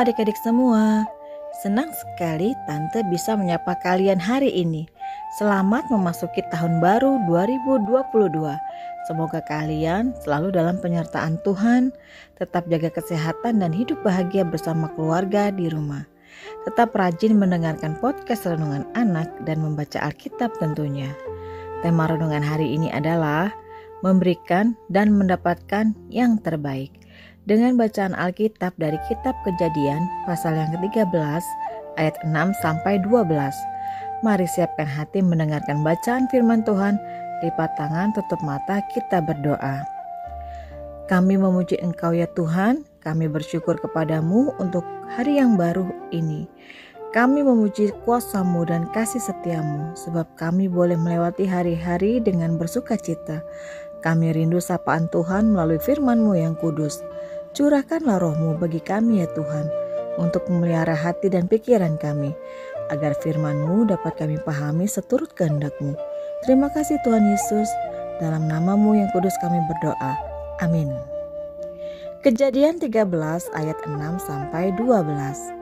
Adik-adik semua, senang sekali Tante bisa menyapa kalian hari ini. Selamat memasuki tahun baru 2022. Semoga kalian selalu dalam penyertaan Tuhan, tetap jaga kesehatan dan hidup bahagia bersama keluarga di rumah. Tetap rajin mendengarkan podcast renungan anak dan membaca Alkitab tentunya. Tema renungan hari ini adalah memberikan dan mendapatkan yang terbaik dengan bacaan Alkitab dari kitab Kejadian pasal yang ke-13 ayat 6 sampai 12. Mari siapkan hati mendengarkan bacaan firman Tuhan, lipat tangan, tutup mata, kita berdoa. Kami memuji Engkau ya Tuhan, kami bersyukur kepadamu untuk hari yang baru ini. Kami memuji kuasamu dan kasih setiamu, sebab kami boleh melewati hari-hari dengan bersuka cita. Kami rindu sapaan Tuhan melalui firman-Mu yang kudus. Curahkanlah rohmu bagi kami ya Tuhan, untuk memelihara hati dan pikiran kami, agar firman-Mu dapat kami pahami seturut kehendak-Mu. Terima kasih Tuhan Yesus, dalam namamu yang kudus kami berdoa. Amin. Kejadian 13 ayat 6 sampai 12.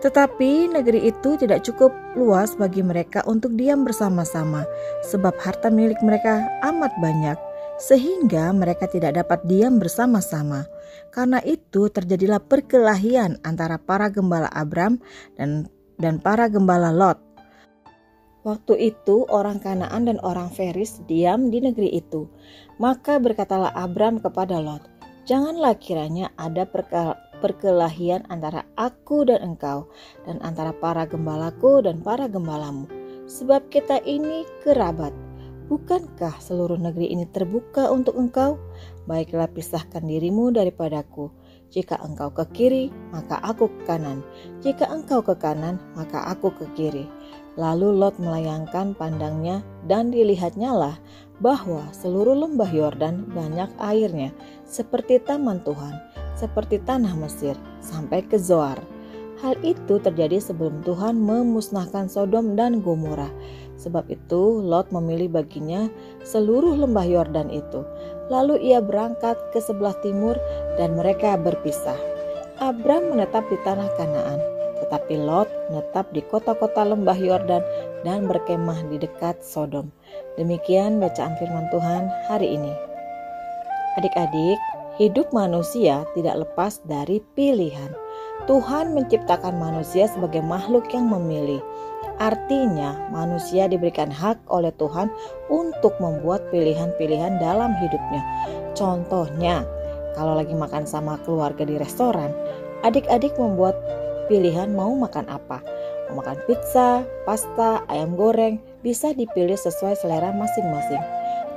Tetapi negeri itu tidak cukup luas bagi mereka untuk diam bersama-sama, sebab harta milik mereka amat banyak sehingga mereka tidak dapat diam bersama-sama. Karena itu terjadilah perkelahian antara para gembala Abram dan dan para gembala Lot. Waktu itu orang Kanaan dan orang Feris diam di negeri itu. Maka berkatalah Abram kepada Lot, "Janganlah kiranya ada perkelahian antara aku dan engkau dan antara para gembalaku dan para gembalamu, sebab kita ini kerabat." Bukankah seluruh negeri ini terbuka untuk engkau? Baiklah pisahkan dirimu daripadaku. Jika engkau ke kiri, maka aku ke kanan. Jika engkau ke kanan, maka aku ke kiri. Lalu Lot melayangkan pandangnya dan dilihatnya lah bahwa seluruh lembah Yordan banyak airnya, seperti taman Tuhan, seperti tanah Mesir, sampai ke Zoar. Hal itu terjadi sebelum Tuhan memusnahkan Sodom dan Gomora. Sebab itu Lot memilih baginya seluruh lembah Yordan itu. Lalu ia berangkat ke sebelah timur dan mereka berpisah. Abram menetap di tanah Kanaan, tetapi Lot menetap di kota-kota lembah Yordan dan berkemah di dekat Sodom. Demikian bacaan firman Tuhan hari ini. Adik-adik, hidup manusia tidak lepas dari pilihan. Tuhan menciptakan manusia sebagai makhluk yang memilih. Artinya, manusia diberikan hak oleh Tuhan untuk membuat pilihan-pilihan dalam hidupnya. Contohnya, kalau lagi makan sama keluarga di restoran, adik-adik membuat pilihan mau makan apa. Mau makan pizza, pasta, ayam goreng, bisa dipilih sesuai selera masing-masing.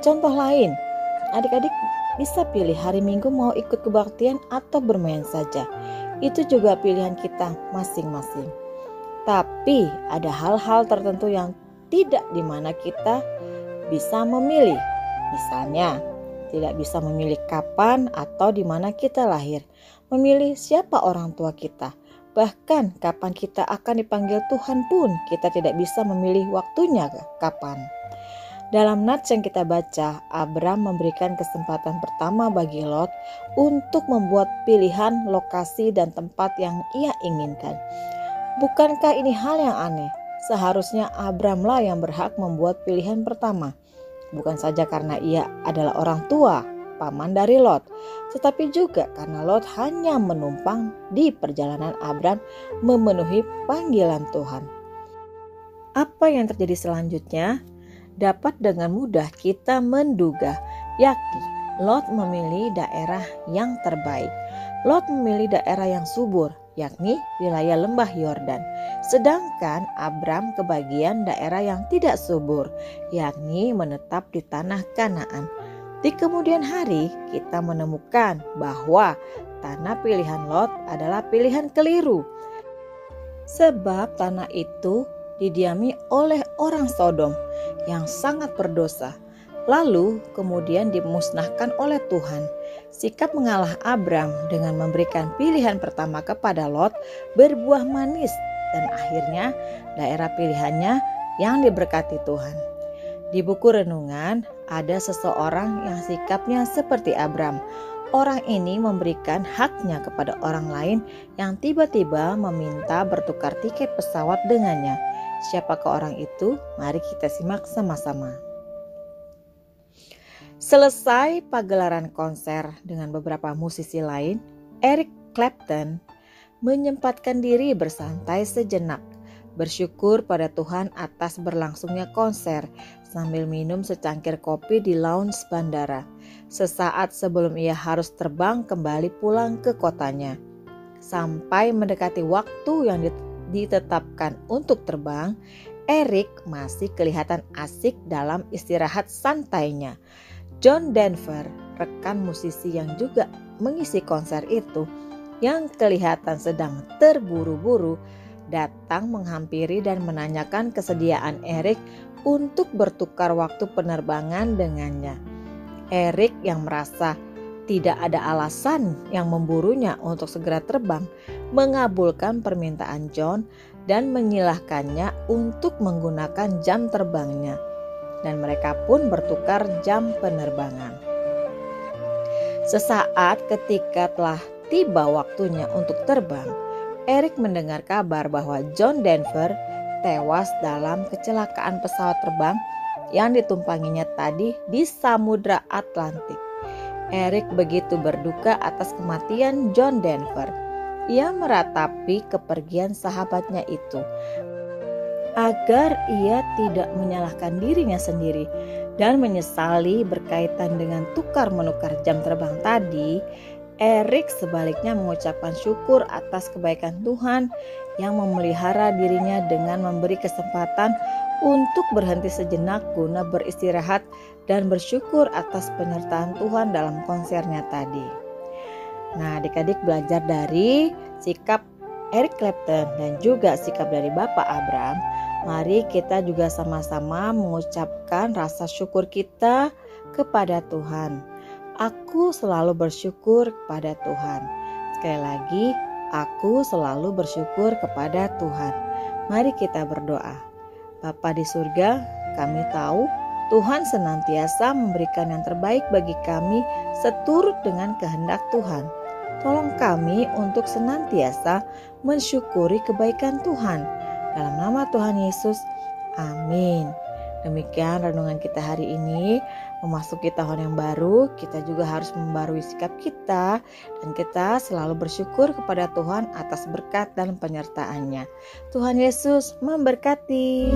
Contoh lain, adik-adik bisa pilih hari Minggu mau ikut kebaktian atau bermain saja. Itu juga pilihan kita masing-masing. Tapi ada hal-hal tertentu yang tidak di mana kita bisa memilih. Misalnya, tidak bisa memilih kapan atau di mana kita lahir, memilih siapa orang tua kita. Bahkan kapan kita akan dipanggil Tuhan pun kita tidak bisa memilih waktunya kapan. Dalam nats yang kita baca, Abram memberikan kesempatan pertama bagi Lot untuk membuat pilihan lokasi dan tempat yang ia inginkan. Bukankah ini hal yang aneh? Seharusnya Abramlah yang berhak membuat pilihan pertama. Bukan saja karena ia adalah orang tua, paman dari Lot, tetapi juga karena Lot hanya menumpang di perjalanan Abram memenuhi panggilan Tuhan. Apa yang terjadi selanjutnya dapat dengan mudah kita menduga, yakni Lot memilih daerah yang terbaik. Lot memilih daerah yang subur, yakni wilayah lembah Yordan. Sedangkan Abram kebagian daerah yang tidak subur, yakni menetap di tanah Kanaan. Di kemudian hari kita menemukan bahwa tanah pilihan Lot adalah pilihan keliru. Sebab tanah itu didiami oleh orang Sodom yang sangat berdosa lalu kemudian dimusnahkan oleh Tuhan. Sikap mengalah Abram dengan memberikan pilihan pertama kepada Lot berbuah manis dan akhirnya daerah pilihannya yang diberkati Tuhan. Di buku renungan ada seseorang yang sikapnya seperti Abram. orang ini memberikan haknya kepada orang lain yang tiba-tiba meminta bertukar tiket pesawat dengannya. Siapakah orang itu? Mari kita simak sama-sama. Selesai pagelaran konser dengan beberapa musisi lain, Eric Clapton menyempatkan diri bersantai sejenak, bersyukur pada Tuhan atas berlangsungnya konser sambil minum secangkir kopi di lounge bandara. Sesaat sebelum ia harus terbang kembali pulang ke kotanya. Sampai mendekati waktu yang ditetapkan untuk terbang, Eric masih kelihatan asik dalam istirahat santainya. John Denver, rekan musisi yang juga mengisi konser itu, yang kelihatan sedang terburu-buru, datang menghampiri dan menanyakan kesediaan Erik untuk bertukar waktu penerbangan dengannya. Erik yang merasa tidak ada alasan yang memburunya untuk segera terbang, mengabulkan permintaan John dan menyilahkannya untuk menggunakan jam terbangnya dan mereka pun bertukar jam penerbangan. Sesaat ketika telah tiba waktunya untuk terbang, Eric mendengar kabar bahwa John Denver tewas dalam kecelakaan pesawat terbang yang ditumpanginya tadi di Samudra Atlantik. Eric begitu berduka atas kematian John Denver. Ia meratapi kepergian sahabatnya itu, agar ia tidak menyalahkan dirinya sendiri dan menyesali berkaitan dengan tukar menukar jam terbang tadi, Erik sebaliknya mengucapkan syukur atas kebaikan Tuhan yang memelihara dirinya dengan memberi kesempatan untuk berhenti sejenak guna beristirahat dan bersyukur atas penyertaan Tuhan dalam konsernya tadi. Nah, adik-adik belajar dari sikap Eric Clapton dan juga sikap dari Bapak Abraham Mari kita juga sama-sama mengucapkan rasa syukur kita kepada Tuhan. Aku selalu bersyukur kepada Tuhan. Sekali lagi, aku selalu bersyukur kepada Tuhan. Mari kita berdoa. Bapa di surga, kami tahu Tuhan senantiasa memberikan yang terbaik bagi kami seturut dengan kehendak Tuhan. Tolong kami untuk senantiasa mensyukuri kebaikan Tuhan dalam nama Tuhan Yesus, amin. Demikian renungan kita hari ini memasuki tahun yang baru, kita juga harus membarui sikap kita dan kita selalu bersyukur kepada Tuhan atas berkat dan penyertaannya. Tuhan Yesus memberkati.